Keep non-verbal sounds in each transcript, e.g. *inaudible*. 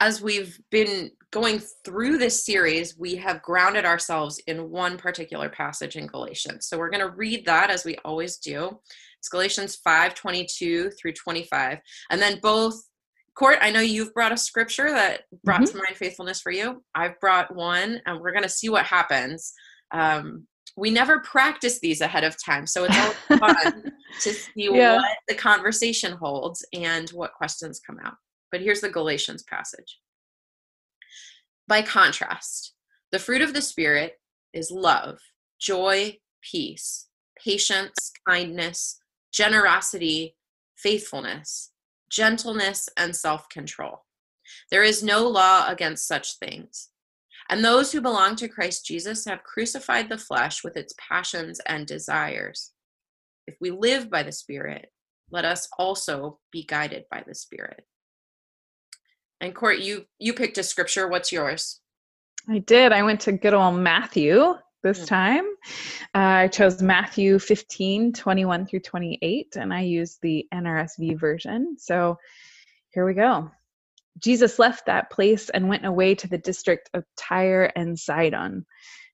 as we've been going through this series, we have grounded ourselves in one particular passage in Galatians. So we're going to read that as we always do. It's Galatians 5 22 through 25. And then both, Court, I know you've brought a scripture that brought mm-hmm. to mind faithfulness for you. I've brought one, and we're going to see what happens. Um, we never practice these ahead of time, so it's all *laughs* fun to see yeah. what the conversation holds and what questions come out. But here's the Galatians passage. By contrast, the fruit of the Spirit is love, joy, peace, patience, kindness, generosity, faithfulness, gentleness, and self control. There is no law against such things. And those who belong to Christ Jesus have crucified the flesh with its passions and desires. If we live by the Spirit, let us also be guided by the Spirit. And Court, you you picked a scripture. What's yours? I did. I went to good old Matthew this mm. time. Uh, I chose Matthew 15, 21 through 28, and I used the NRSV version. So here we go. Jesus left that place and went away to the district of Tyre and Sidon.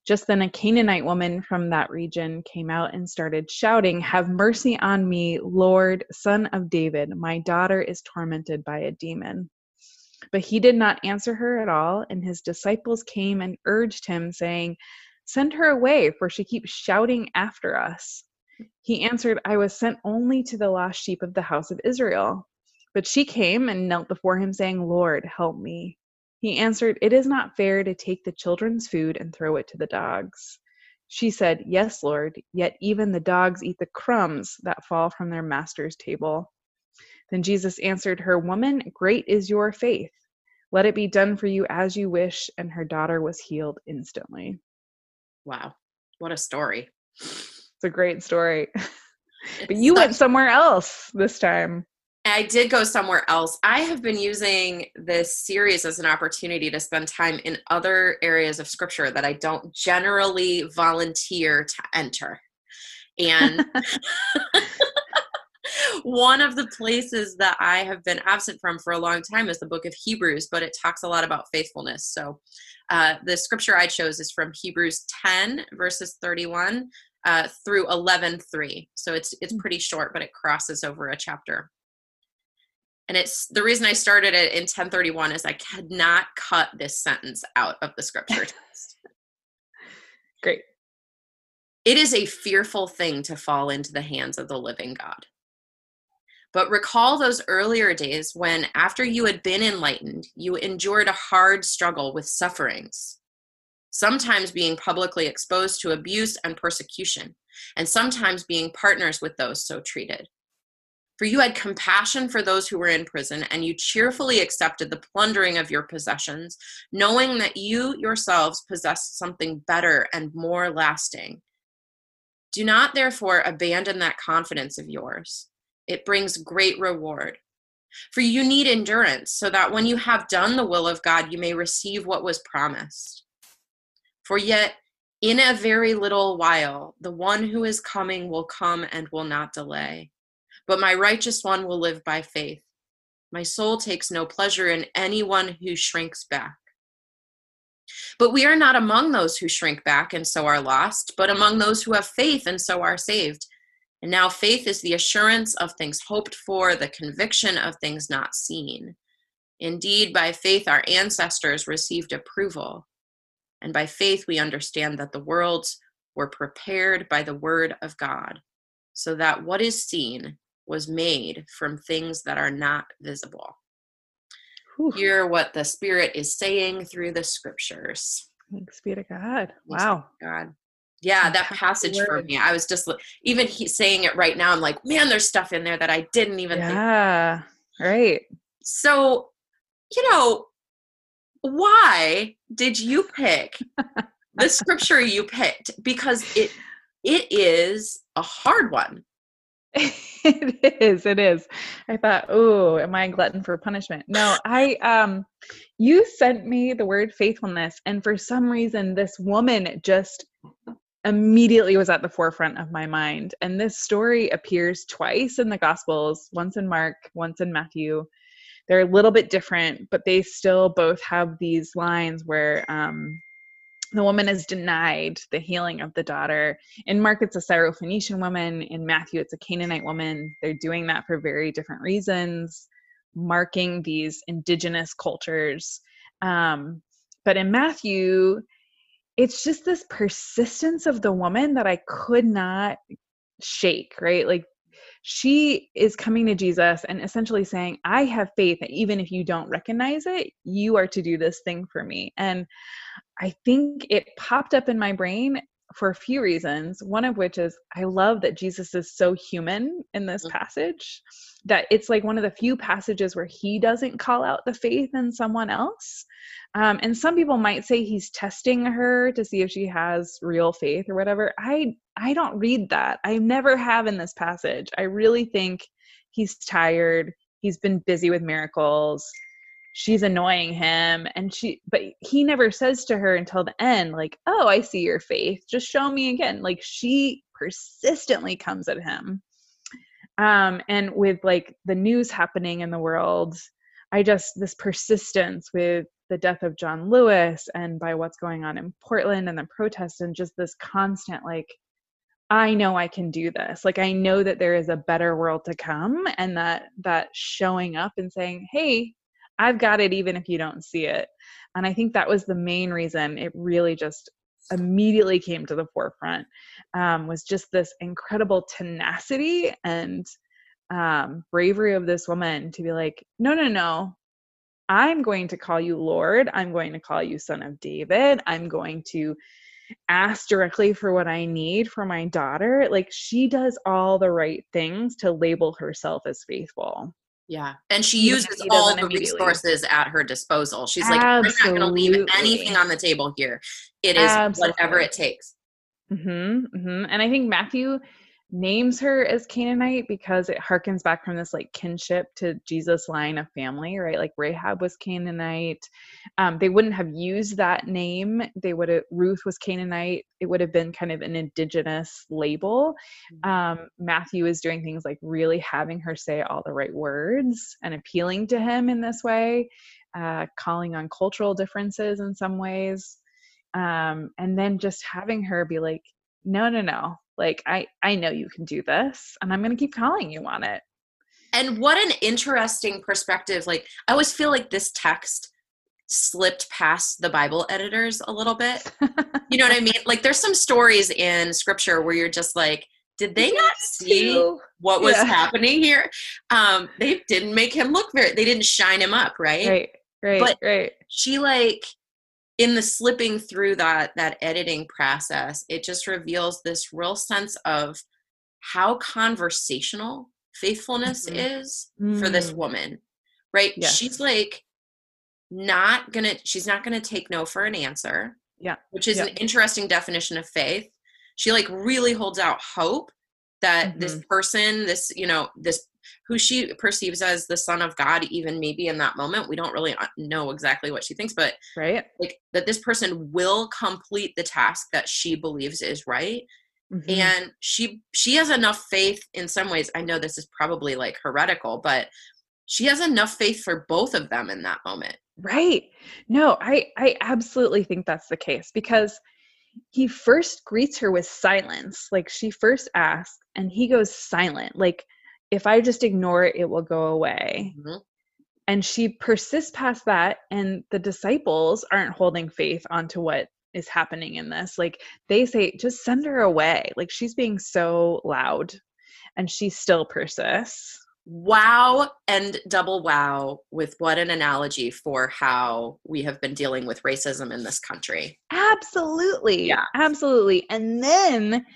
Just then, a Canaanite woman from that region came out and started shouting, Have mercy on me, Lord, son of David. My daughter is tormented by a demon. But he did not answer her at all, and his disciples came and urged him, saying, Send her away, for she keeps shouting after us. He answered, I was sent only to the lost sheep of the house of Israel. But she came and knelt before him, saying, Lord, help me. He answered, It is not fair to take the children's food and throw it to the dogs. She said, Yes, Lord, yet even the dogs eat the crumbs that fall from their master's table. Then Jesus answered her, Woman, great is your faith. Let it be done for you as you wish. And her daughter was healed instantly. Wow. What a story. It's a great story. but you went somewhere else this time. I did go somewhere else. I have been using this series as an opportunity to spend time in other areas of scripture that I don't generally volunteer to enter. And *laughs* one of the places that I have been absent from for a long time is the book of Hebrews, but it talks a lot about faithfulness. So uh, the scripture I chose is from Hebrews 10, verses 31 uh, through 11, 3. So it's, it's hmm. pretty short, but it crosses over a chapter. And it's the reason I started it in 1031 is I could not cut this sentence out of the scripture *laughs* text. Great. It is a fearful thing to fall into the hands of the living God. But recall those earlier days when, after you had been enlightened, you endured a hard struggle with sufferings, sometimes being publicly exposed to abuse and persecution, and sometimes being partners with those so treated. For you had compassion for those who were in prison, and you cheerfully accepted the plundering of your possessions, knowing that you yourselves possessed something better and more lasting. Do not therefore abandon that confidence of yours it brings great reward. For you need endurance, so that when you have done the will of God, you may receive what was promised. For yet, in a very little while, the one who is coming will come and will not delay. But my righteous one will live by faith. My soul takes no pleasure in anyone who shrinks back. But we are not among those who shrink back and so are lost, but among those who have faith and so are saved. And now faith is the assurance of things hoped for, the conviction of things not seen. Indeed, by faith, our ancestors received approval. And by faith, we understand that the worlds were prepared by the word of God, so that what is seen was made from things that are not visible. Whew. Hear what the Spirit is saying through the scriptures. Thanks be to God. Wow. God yeah that passage for me i was just even he, saying it right now i'm like man there's stuff in there that i didn't even yeah think. right. So you know why did you pick *laughs* the scripture you picked? Because it it is a hard one. *laughs* It is it is. I thought oh am i a glutton for punishment? No i um you sent me the word faithfulness and for some reason this woman just immediately was at the forefront of my mind. And this story appears twice in the Gospels once in Mark, once in Matthew. they're a little bit different, but they still both have these lines where um, the woman is denied the healing of the daughter. In Mark, it's a Syrophoenician woman. In Matthew, it's a Canaanite woman. They're doing that for very different reasons, marking these indigenous cultures. Um, but in Matthew, it's just this persistence of the woman that I could not shake, right? Like she is coming to Jesus and essentially saying, I have faith that even if you don't recognize it, you are to do this thing for me. And I think it popped up in my brain for a few reasons. One of which is I love that Jesus is so human in this mm-hmm. passage that it's like one of the few passages where he doesn't call out the faith in someone else. Um, and some people might say he's testing her to see if she has real faith or whatever. I I don't read that. I never have in this passage. I really think he's tired. He's been busy with miracles she's annoying him and she but he never says to her until the end like oh i see your faith just show me again. Like she persistently comes at him. Um and with like the news happening in the world i just this persistence with the death of john lewis and by what's going on in portland and the protests and just this constant like I know I can do this. Like I know that there is a better world to come and that that showing up and saying, "Hey, I've got it even if you don't see it. And I think that was the main reason it really just immediately came to the forefront um, was just this incredible tenacity and um, bravery of this woman to be like, no, no, no. I'm going to call you Lord. I'm going to call you Son of David. I'm going to ask directly for what I need for my daughter. Like she does all the right things to label herself as faithful. Yeah. And she uses all the resources at her disposal. She's like, Absolutely. we're not going to leave anything on the table here. It is Absolutely. whatever it takes. Mm-hmm, mm-hmm. And I think Matthew names her as Canaanite because it harkens back from this like kinship to Jesus' line of family, right? Like Rahab was Canaanite. Um, they wouldn't have used that name. They would have, Ruth was Canaanite. It would have been kind of an indigenous label. Mm-hmm. Um, Matthew is doing things like really having her say all the right words and appealing to him in this way, uh, calling on cultural differences in some ways. Um, and then just having her be like, no, no, no, like i i know you can do this and i'm going to keep calling you on it. And what an interesting perspective like i always feel like this text slipped past the bible editors a little bit. *laughs* You know what i mean? Like there's some stories in scripture where you're just like did they not see what was yeah. happening here? Um they didn't make him look very they didn't shine him up right? Right right but right. she like in the slipping through that that editing process it just reveals this real sense of how conversational faithfulness mm-hmm. is mm. for this mm. woman right yes. she's like not gonna she's not gonna take no for an answer yeah which is yeah. an interesting definition of faith she like really holds out hope that mm-hmm. this person this you know this who she perceives as the son of God, even maybe in that moment. We don't really uh, know exactly what she thinks, but right, like that this person will complete the task that she believes is right. Mm-hmm. And she she has enough faith in some ways. I know this is probably like heretical, but she has enough faith for both of them in that moment. Right. No, I I absolutely think that's the case because he first greets her with silence. Like she first asks and he goes silent. Like if I just ignore it, it will go away. Mm-hmm. And she persists past that, and the disciples aren't holding faith onto what is happening in this. Like they say, just send her away. Like she's being so loud, and she still persists. Wow and double wow with what an analogy for how we have been dealing with racism in this country. Absolutely. Yeah. Absolutely. And then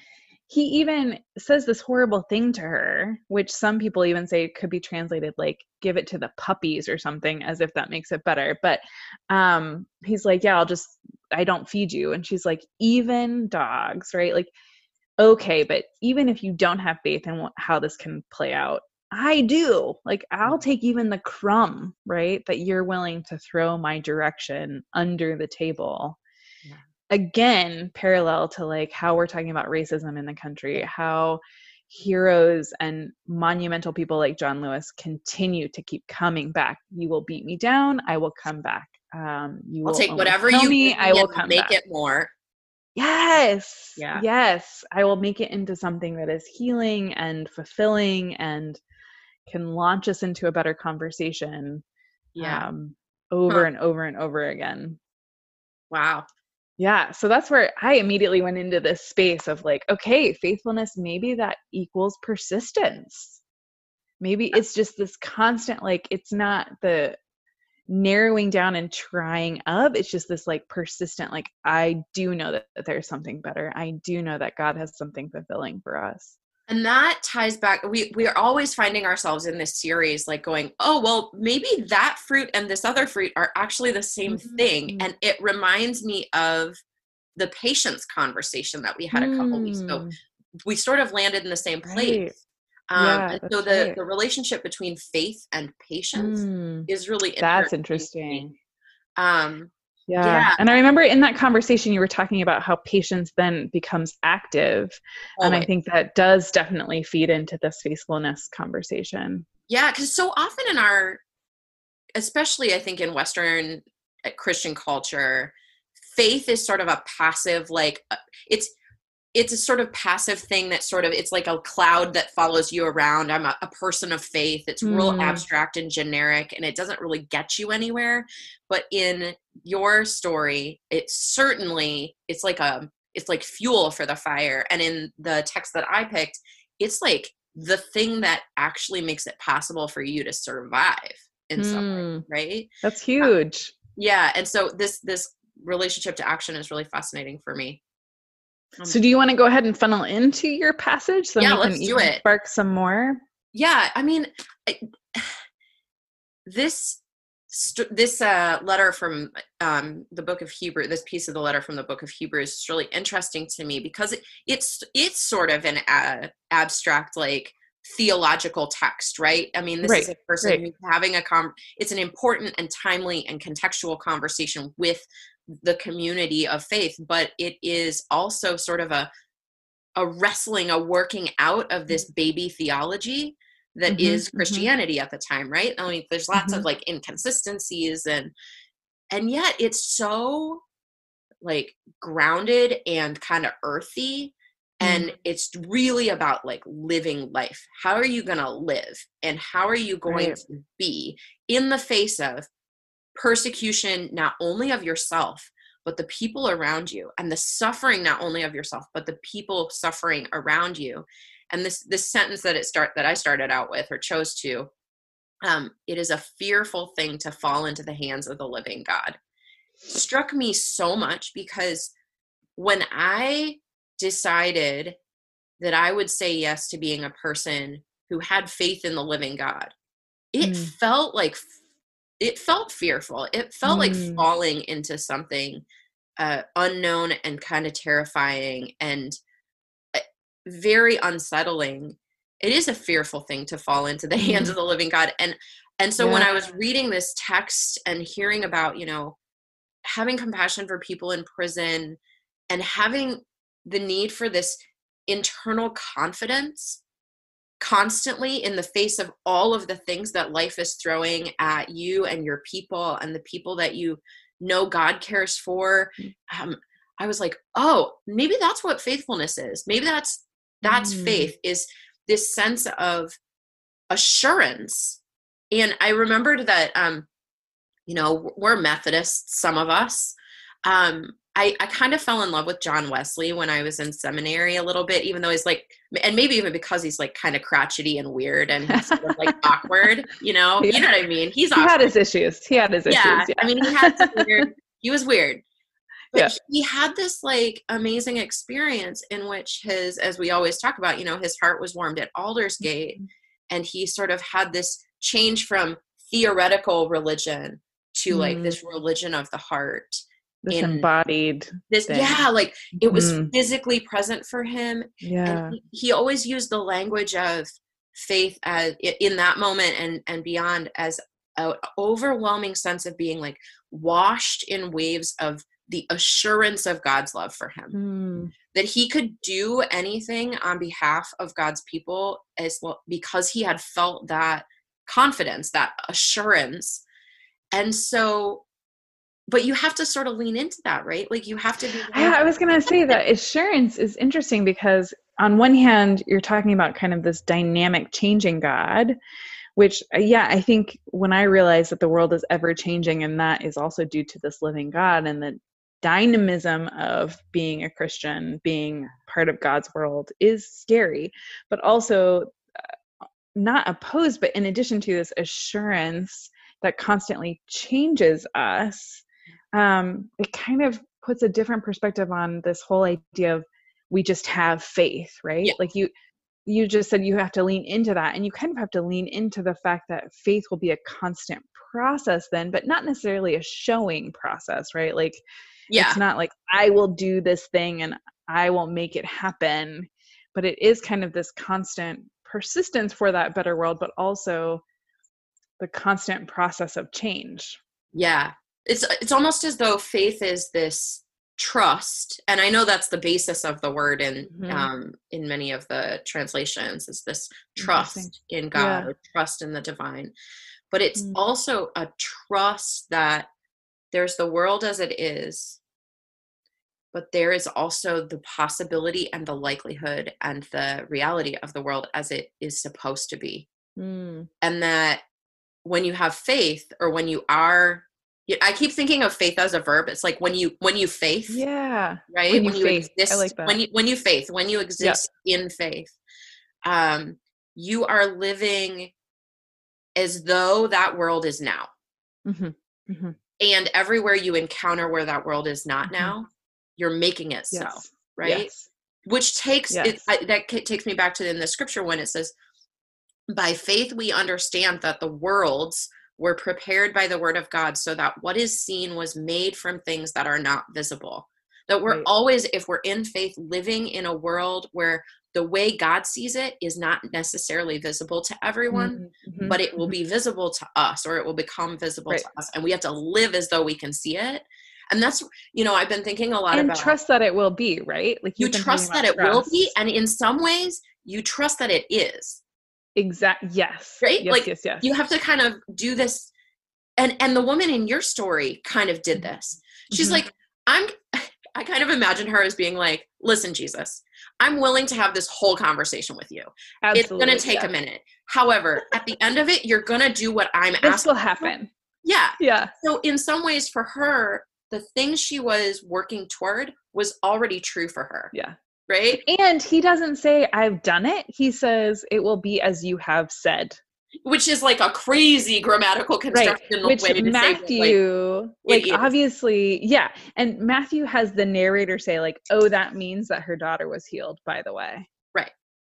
he even says this horrible thing to her, which some people even say could be translated like give it to the puppies or something, as if that makes it better. But um, he's like, Yeah, I'll just, I don't feed you. And she's like, Even dogs, right? Like, okay, but even if you don't have faith in how this can play out, I do. Like, I'll mm. take even the crumb, right, that you're willing to throw my direction under the table again parallel to like how we're talking about racism in the country how heroes and monumental people like John Lewis continue to keep coming back. You will beat me down, I will come back. Um, you I'll will take whatever you me, I will come make back. it more. Yes. Yeah. Yes. I will make it into something that is healing and fulfilling and can launch us into a better conversation Yeah. um, over Huh. and over and over again. wow. Yeah. So that's where I immediately went into this space of like, okay, faithfulness, maybe that equals persistence. Maybe it's just this constant, like, it's not the narrowing down and trying up. It's just this like persistent, like, I do know that, that there's something better. I do know that God has something fulfilling for us. And that ties back. We we are always finding ourselves in this series, like going, oh well, maybe that fruit and this other fruit are actually the same thing. Mhm. And it reminds me of the patience conversation that we had a couple weeks ago. Mm, We sort of landed in the same place. Right. Um, Yeah, so the right. the relationship between faith and patience mm. is really That's interesting. Um, Yeah. Yeah. And I remember in that conversation you were talking about how patience then becomes active. And I think that does definitely feed into this faithfulness conversation. Yeah, because so often in our, especially I think in Western uh, Christian culture, faith is sort of a passive, like uh, it's it's a sort of passive thing that sort of it's like a cloud that follows you around. I'm a, a person of faith. It's real Mm. abstract and generic, and it doesn't really get you anywhere. But in your story, it's certainly it's like a it's like fuel for the fire. And in the text that I picked, it's like the thing that actually makes it possible for you to survive in some way, Mm. right? That's huge. Yeah. And so this this relationship to action is really fascinating for me. Um, So do you want to go ahead and funnel into your passage so Yeah, we can let's do it. spark some more? yeah, I mean, I, this st- this uh, letter from um, the book of Hebrew, this piece of the letter from the book of Hebrew is really interesting to me because it, it's it's sort of an uh, abstract like theological text, right? I mean, this is a person right. who's having a com. It's an important and timely and contextual conversation with the community of faith, but it is also sort of a a wrestling, a working out of this baby theology that Mhm, is mhm. Christianity at the time, right? I mean, there's lots of Mhm. like inconsistencies and and yet it's so like grounded and kind of earthy and it's really about like living life. How are you going to live and how are you going Right. to be in the face of persecution not only of yourself but the people around you and the suffering not only of yourself but the people suffering around you and this this sentence that it start that i started out with or chose to um, it is a fearful thing to fall into the hands of the living god struck me so much because when i decided that i would say yes to being a person who had faith in the living god it Mm. felt like it felt fearful it felt like Mm. falling into something uh, unknown and kind of terrifying and uh, very unsettling it is a fearful thing to fall into the *laughs* hands of *laughs* the living god and and so when i was reading this text and hearing about you know having compassion for people in prison and having the need for this internal confidence constantly in the face of all of the things that life is throwing at you and your people and the people that you know God cares for um, I was like oh maybe that's what faithfulness is. Maybe that's that's Mm. faith is this sense of assurance. And I remembered that um you know we're Methodists some of us um I, I kind of fell in love with John Wesley when I was in seminary a little bit, even though he's like, and maybe even because he's like kind of crotchety and weird and he's sort of like awkward, you know, *laughs* Yeah. you know what I mean? He's He had his issues. He had his yeah. issues. Yeah. I mean, he had some weird, *laughs* he was weird. But Yeah. he had this like amazing experience in which his, as we always talk about, you know, his heart was warmed at Aldersgate Mhm. and he sort of had this change from theoretical religion to like Mm. this religion of the heart this embodied. this thing. yeah like it was Mhm. physically present for him Yeah. and he, he always used the language of faith as in that moment and and beyond as an overwhelming sense of being like washed in waves of the assurance of God's love for him. Mm. That he could do anything on behalf of God's people as well because he had felt that confidence, that assurance. And so but you have to sort of lean into that, right? Like you have to be Yeah, I was going to say that assurance is interesting because on one hand you're talking about kind of this dynamic changing God which uh, yeah i think when i realized that the world is ever changing and that is also due to this living god and the dynamism of being a christian being part of god's world is scary but also uh, not opposed but in addition to this assurance that constantly changes us um, it kind of puts a different perspective on this whole idea of we just have faith right? Yeah. like you you just said you have to lean into that and you kind of have to lean into the fact that faith will be a constant process then but not necessarily a showing process right? Like yeah. it's not like i will do this thing and i will make it happen but it is kind of this constant persistence for that better world but also the constant process of change. Yeah it's it's almost as though faith is this trust and i know that's the basis of the word in Mhm. um in many of the translations is this trust in god Yeah. or trust in the divine but it's Mm. also a trust that there's the world as it is but there is also the possibility and the likelihood and the reality of the world as it is supposed to be Mm. and that when you have faith or when you are i keep thinking of faith as a verb it's like when you when you faith yeah right when you faith. I like that. when you when you faith when you exist in faith um you are living as though that world is now hmm hmm and everywhere you encounter where that world is not Mhm. now you're making it so right yes. which takes it I, that takes me back to in the scripture when it says by faith we understand that the worlds were prepared by the word of god so that what is seen was made from things that are not visible that we're Right. always if we're in faith living in a world where the way god sees it is not necessarily visible to everyone Mhm, but it will mhm. be visible to us or it will become visible Right. to us and we have to live as though we can see it and that's you know i've been thinking a lot and about trust that it will be right like you trust that it will be and in some ways you trust that it is exact yes Right? yes Like, yes yes. you have to kind of do this and and the woman in your story kind of did this. She's Mhm. like i'm *laughs* i kind of imagine her as being like listen jesus i'm willing to have this whole conversation with you. Absolutely, it's going to take yeah. a minute. However at the end of it you're going to do what i'm this asking This will happen. Yeah. Yeah. So in some ways for her the thing she was working toward was already true for her. Yeah right? And he doesn't say i've done it. He says it will be as you have said. Which is like a crazy grammatical construction Right. which way to say like, matthew like, obviously yeah. And matthew has the narrator say like oh that means that her daughter was healed by the way. Right.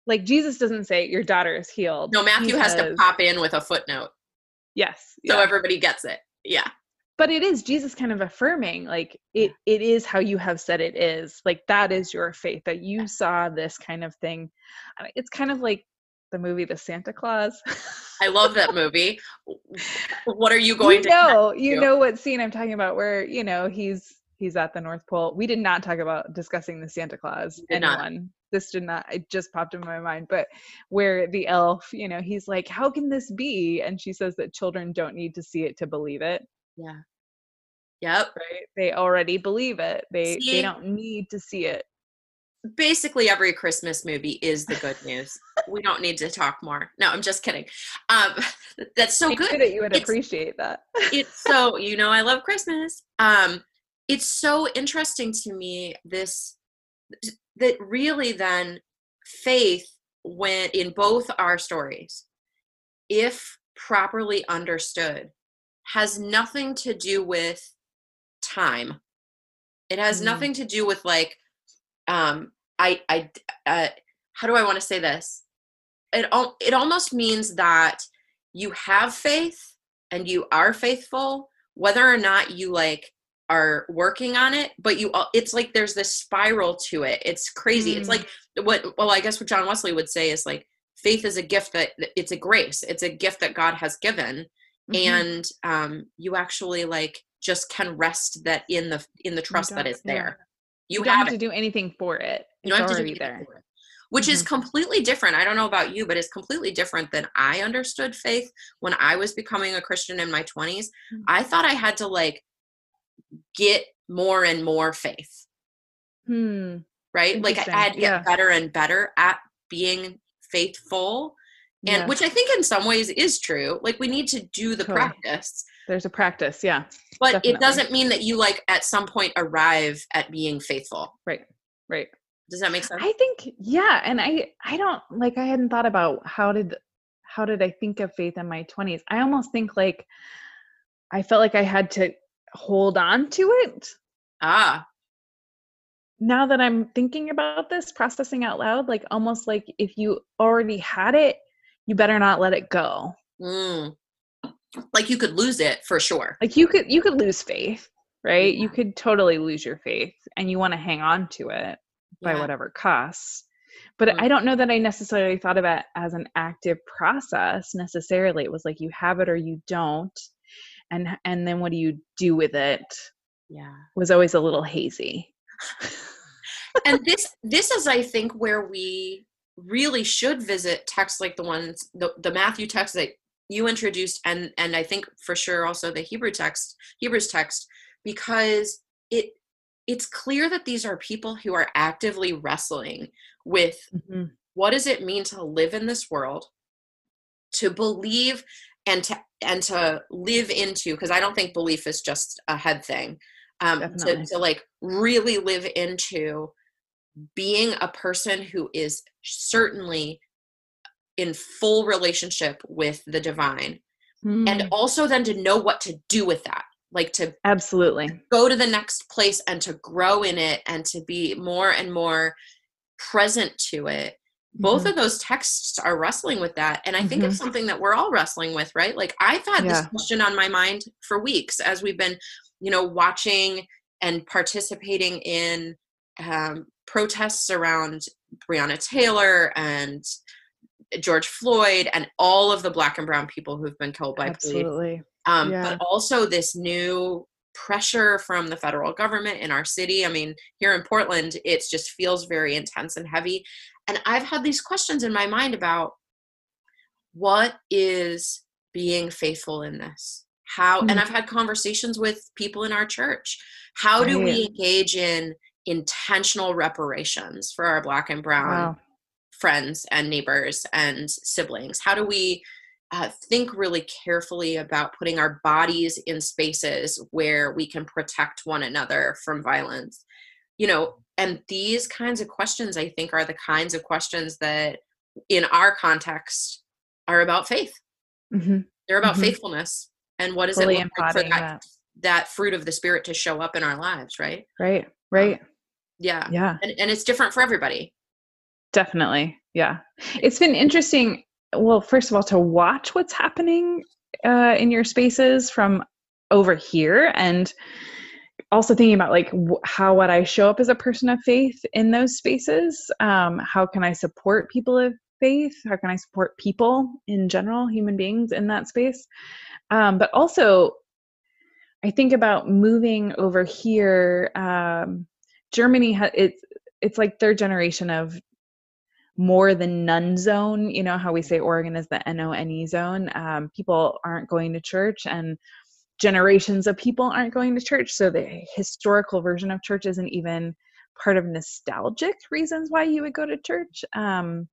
like jesus doesn't say your daughter is healed. No matthew He has to pop in with a footnote. Yes so yeah. everybody gets it. Yeah but it is jesus kind of affirming like it it is how you have said it is like that is your faith that you saw this kind of thing. It's kind of like the movie the santa clause. I love that *laughs* movie. What are you going you to know you know what scene i'm talking about where you know he's he's at the north pole. We did not talk about discussing the santa clause did not. this did not it just popped in my mind but where the elf you know he's like how can this be? And she says that children don't need to see it to believe it. Yeah yep. right? They already believe it. They See? they don't need to see it. Basically every christmas movie is the good news. We don't need to talk more. No i'm just kidding. Um *laughs* that's so I good. that you would It's- appreciate that. It's so *laughs* you know i love christmas. Um it's so interesting to me this that really then faith when in both our stories if properly understood has nothing to do with time it has Mm. nothing to do with like um i i uh, how do i want to say this it al- it almost means that you have faith and you are faithful whether or not you like are working on it but you it's like there's this spiral to it it's crazy it's Mm. like what well i guess what john wesley would say is like faith is a gift that it's a grace it's a gift that god has given Mhm. and um you actually like just can rest that in the in the trust that is there. You, You, don't have have to do anything for it. You don't have to do there. for it. Which is Mhm. completely different. I don't know about you, but it's completely different than I understood faith when I was becoming a Christian in my 20s. Mhm. I thought I had to like get more and more faith, Hmm. right? Like I had to get Yeah. better and better at being faithful. And Yeah. which I think in some ways is true. Like we need to do the practice, There's a practice. Yeah. but Definitely. it doesn't mean that you like at some point arrive at being faithful. Right. Right. Does that make sense? I think yeah, and I I don't like I hadn't thought about how did how did I think of faith in my 20s. I almost think like I felt like I had to hold on to it. ah, Now that I'm thinking about this, processing out loud, like almost like if you already had it, you better not let it go. mm. Like you could lose it for sure. Like you could you could lose faith, right? You could totally lose your faith and you want to hang on to it. by Yeah. whatever costs. But Mm. I don't know that I necessarily thought of it as an active process necessarily. It was like you have it or you don't. And and then what do you do with it Yeah. was always a little hazy. *laughs* and this this is i think where we really should visit texts like the ones the, the matthew text that you introduced and and i think for sure also the hebrew text hebrews text because it it's clear that these are people who are actively wrestling with Mhm. what does it mean to live in this world to believe and to and to live into because i don't think belief is just a head thing um to, to like really live into being a person who is certainly in full relationship with the divine and Mm, also then to know what to do with that like to absolutely. go to the next place and to grow in it and to be more and more present to it both Mhm. of those texts are wrestling with that and i think it's Mhm. something that we're all wrestling with right like i've had this question on my mind for weeks as we've been you know watching and participating in um, protests around breonna taylor and george floyd and all of the black and brown people who've been killed by police absolutely. um, Yeah. but also this new pressure from the federal government in our city. I mean, here in Portland, it just feels very intense and heavy. And I've had these questions in my mind about what is being faithful in this? How, and Mm. I've had conversations with people in our church. How do we engage in intentional reparations for our Black and Brown Wow. Friends and neighbors and siblings? How do we uh, think really carefully about putting our bodies in spaces where we can protect one another from violence? You know, and these kinds of questions, I think, are the kinds of questions that in our context are about faith. Mhm. They're about Mhm. faithfulness and what does Fully it look like for that, that. that fruit of the spirit to show up in our lives, right? Right. Right. Yeah. Yeah. And, and it's different for everybody. Definitely. Yeah. It's been interesting. Well, first of all, to watch what's happening uh, in your spaces from over here and also thinking about like how would I show up as a person of faith in those spaces? Um, how can I support people of faith? How can I support people in general, human beings in that space? Um, but also, I think about moving over here. Um, Germany, ha- it's it's like third generation of more than none zone. You know how we say Oregon is the N O N E zone. Um, people aren't going to church, and generations of people aren't going to church. So the historical version of church isn't even part of nostalgic reasons why you would go to church. Um,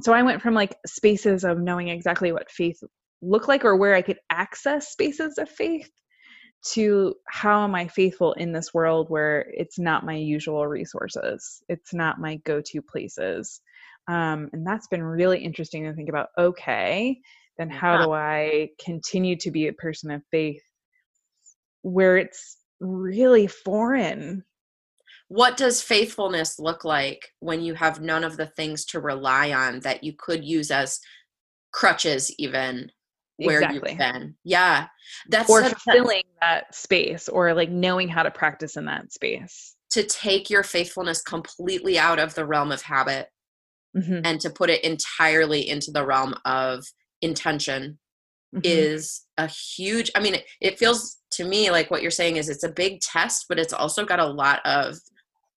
so I went from like spaces of knowing exactly what faith looked like or where I could access spaces of faith to how am I faithful in this world where it's not my usual resources, it's not my go to places. Um, and that's been really interesting to think about. Okay, then how do I continue to be a person of faith where it's really foreign? What does faithfulness look like when you have none of the things to rely on that you could use as crutches, even where Exactly. you've been? Yeah. That's Or such a- filling that space or like knowing how to practice in that space. to take your faithfulness completely out of the realm of habit Mhm, and to put it entirely into the realm of intention mhm. is a huge i mean it, it, feels to me like what you're saying is it's a big test but it's also got a lot of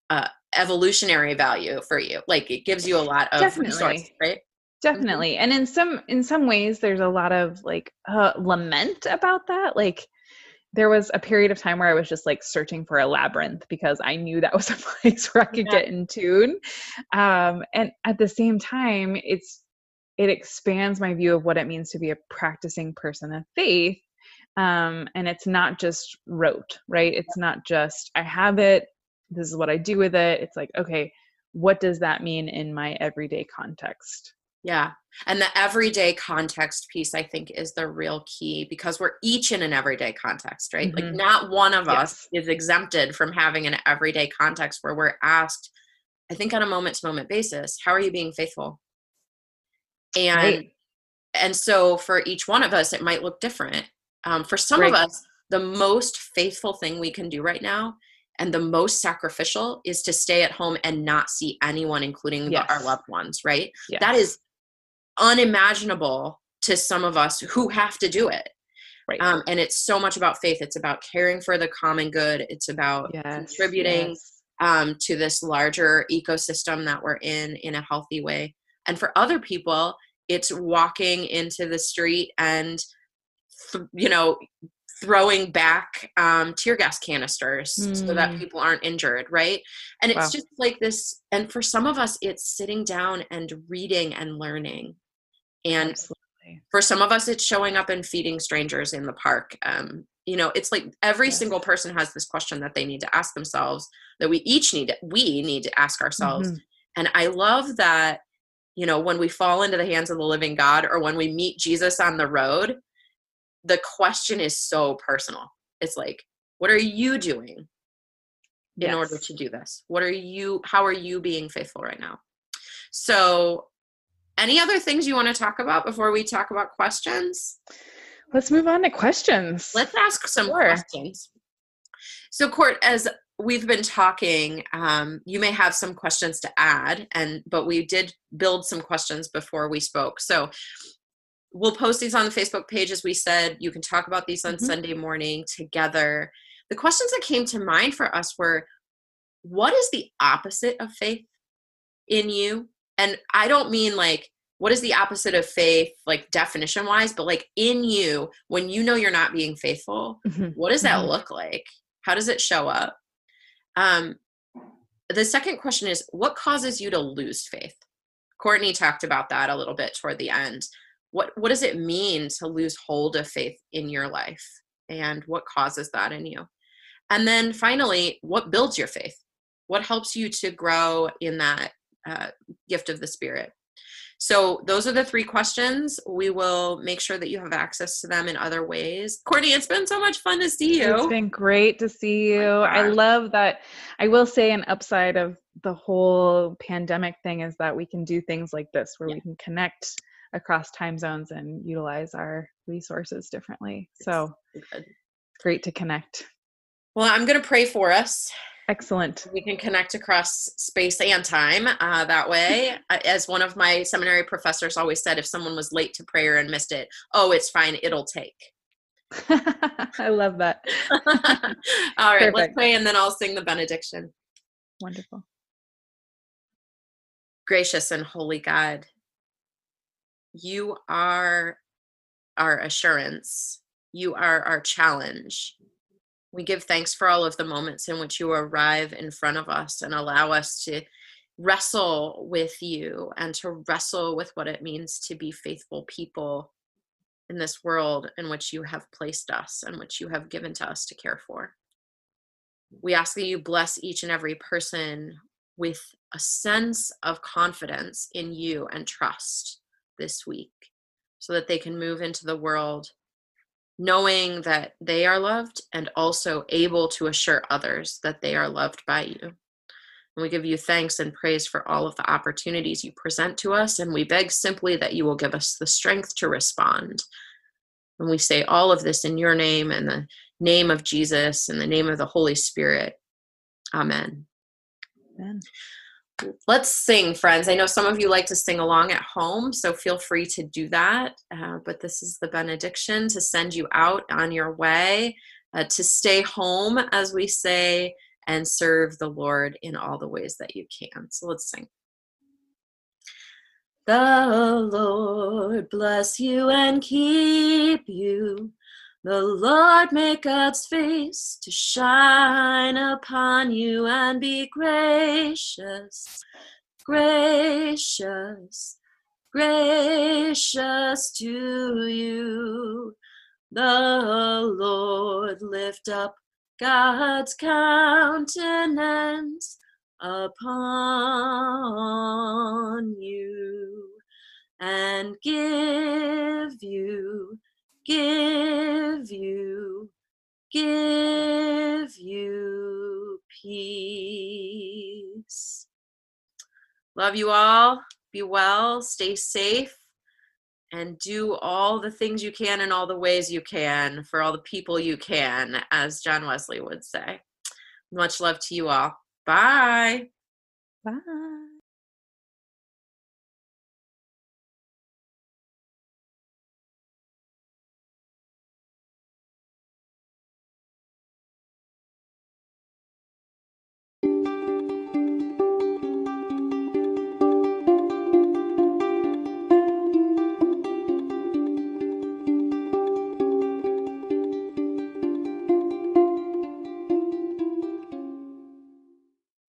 uh, evolutionary value for you like it gives you a lot of Definitely. right mm-hmm. definitely and in some in some ways there's a lot of like uh, lament about that like there was a period of time where I was just like searching for a labyrinth because I knew that was a *laughs* place where I could yeah. get in tune. Um, and at the same time, it's it expands my view of what it means to be a practicing person of faith. Um, and it's not just rote, right? It's not just I have it, this is what I do with it. It's like, okay, what does that mean in my everyday context? Yeah. And the everyday context piece, I think, is the real key because we're each in an everyday context, right? Mm-hmm. Like, not one of yes. us is exempted from having an everyday context where we're asked, I think, on a moment to moment basis, how are you being faithful? And right. and so for each one of us, it might look different. Um, for some right. of us, the most faithful thing we can do right now and the most sacrificial is to stay at home and not see anyone including yes. the, our loved ones right yes. that is unimaginable to some of us who have to do it. Right. Um, and it's so much about faith. It's about caring for the common good. It's about yes, contributing yes. Um, to this larger ecosystem that we're in in a healthy way. And for other people, it's walking into the street and, th- you know, throwing back um, tear gas canisters mm. so that hmm. people aren't injured, right? And it's wow. just like this. And for some of us, it's sitting down and reading and learning. And Absolutely. for some of us, it's showing up and feeding strangers in the park. Um, you know, it's like every yes. single person has this question that they need to ask themselves that we each need to, we need to ask ourselves. Mm-hmm. And I love that, you know, when we fall into the hands of the living God or when we meet Jesus on the road, the question is so personal. It's like, what are you doing in yes. order to do this? What are you, how are you being faithful right now? So, any other things you want to talk about before we talk about questions? Let's move on to questions. Let's ask some sure. questions. So, Court, as we've been talking, um, you may have some questions to add, and but we did build some questions before we spoke. So, we'll post these on the Facebook page, as we said. You can talk about these on mm-hmm. Sunday morning together. The questions that came to mind for us were what is the opposite of faith in you? And I don't mean like, what is the opposite of faith, like definition wise, but like in you, when you know you're not being faithful, mm-hmm. what does that mm-hmm. look like? How does it show up? Um, the second question is what causes you to lose faith? Courtney talked about that a little bit toward the end what what does it mean to lose hold of faith in your life and what causes that in you and then finally what builds your faith what helps you to grow in that uh, gift of the spirit so those are the three questions. We will make sure that you have access to them in other ways. Courtney, it's been so much fun to see you. It's been great to see you. Oh I love that. I will say an upside of the whole pandemic thing is that we can do things like this where yeah. we can connect across time zones and utilize our resources differently. So great to connect. Well, I'm going to pray for us. Excellent. We can connect across space and time uh, that way. *laughs* As one of my seminary professors always said, if someone was late to prayer and missed it, oh, it's fine, it'll take. *laughs* I love that. *laughs* All right, Perfect. let's pray and then I'll sing the benediction. Wonderful. Gracious and holy God, you are our assurance. You are our challenge. We give thanks for all of the moments in which you arrive in front of us and allow us to wrestle with you and to wrestle with what it means to be faithful people in this world in which you have placed us and which you have given to us to care for. We ask that you bless each and every person with a sense of confidence in you and trust this week so that they can move into the world knowing that they are loved and also able to assure others that they are loved by you. And we give you thanks and praise for all of the opportunities you present to us, and we beg simply that you will give us the strength to respond. And we say all of this in your name and the name of Jesus and the name of the Holy Spirit. Amen. Amen. Let's sing, friends. I know some of you like to sing along at home, so feel free to do that. Uh, but this is the benediction to send you out on your way, uh, to stay home, as we say, and serve the Lord in all the ways that you can. So let's sing. The Lord bless you and keep you. The Lord make God's face to shine upon you and be gracious, gracious, gracious to you. The Lord lift up God's countenance upon you and give you, give you, give you peace. Love you all. Be well. Stay safe. And do all the things you can in all the ways you can for all the people you can, as John Wesley would say. Much love to you all. Bye. Bye.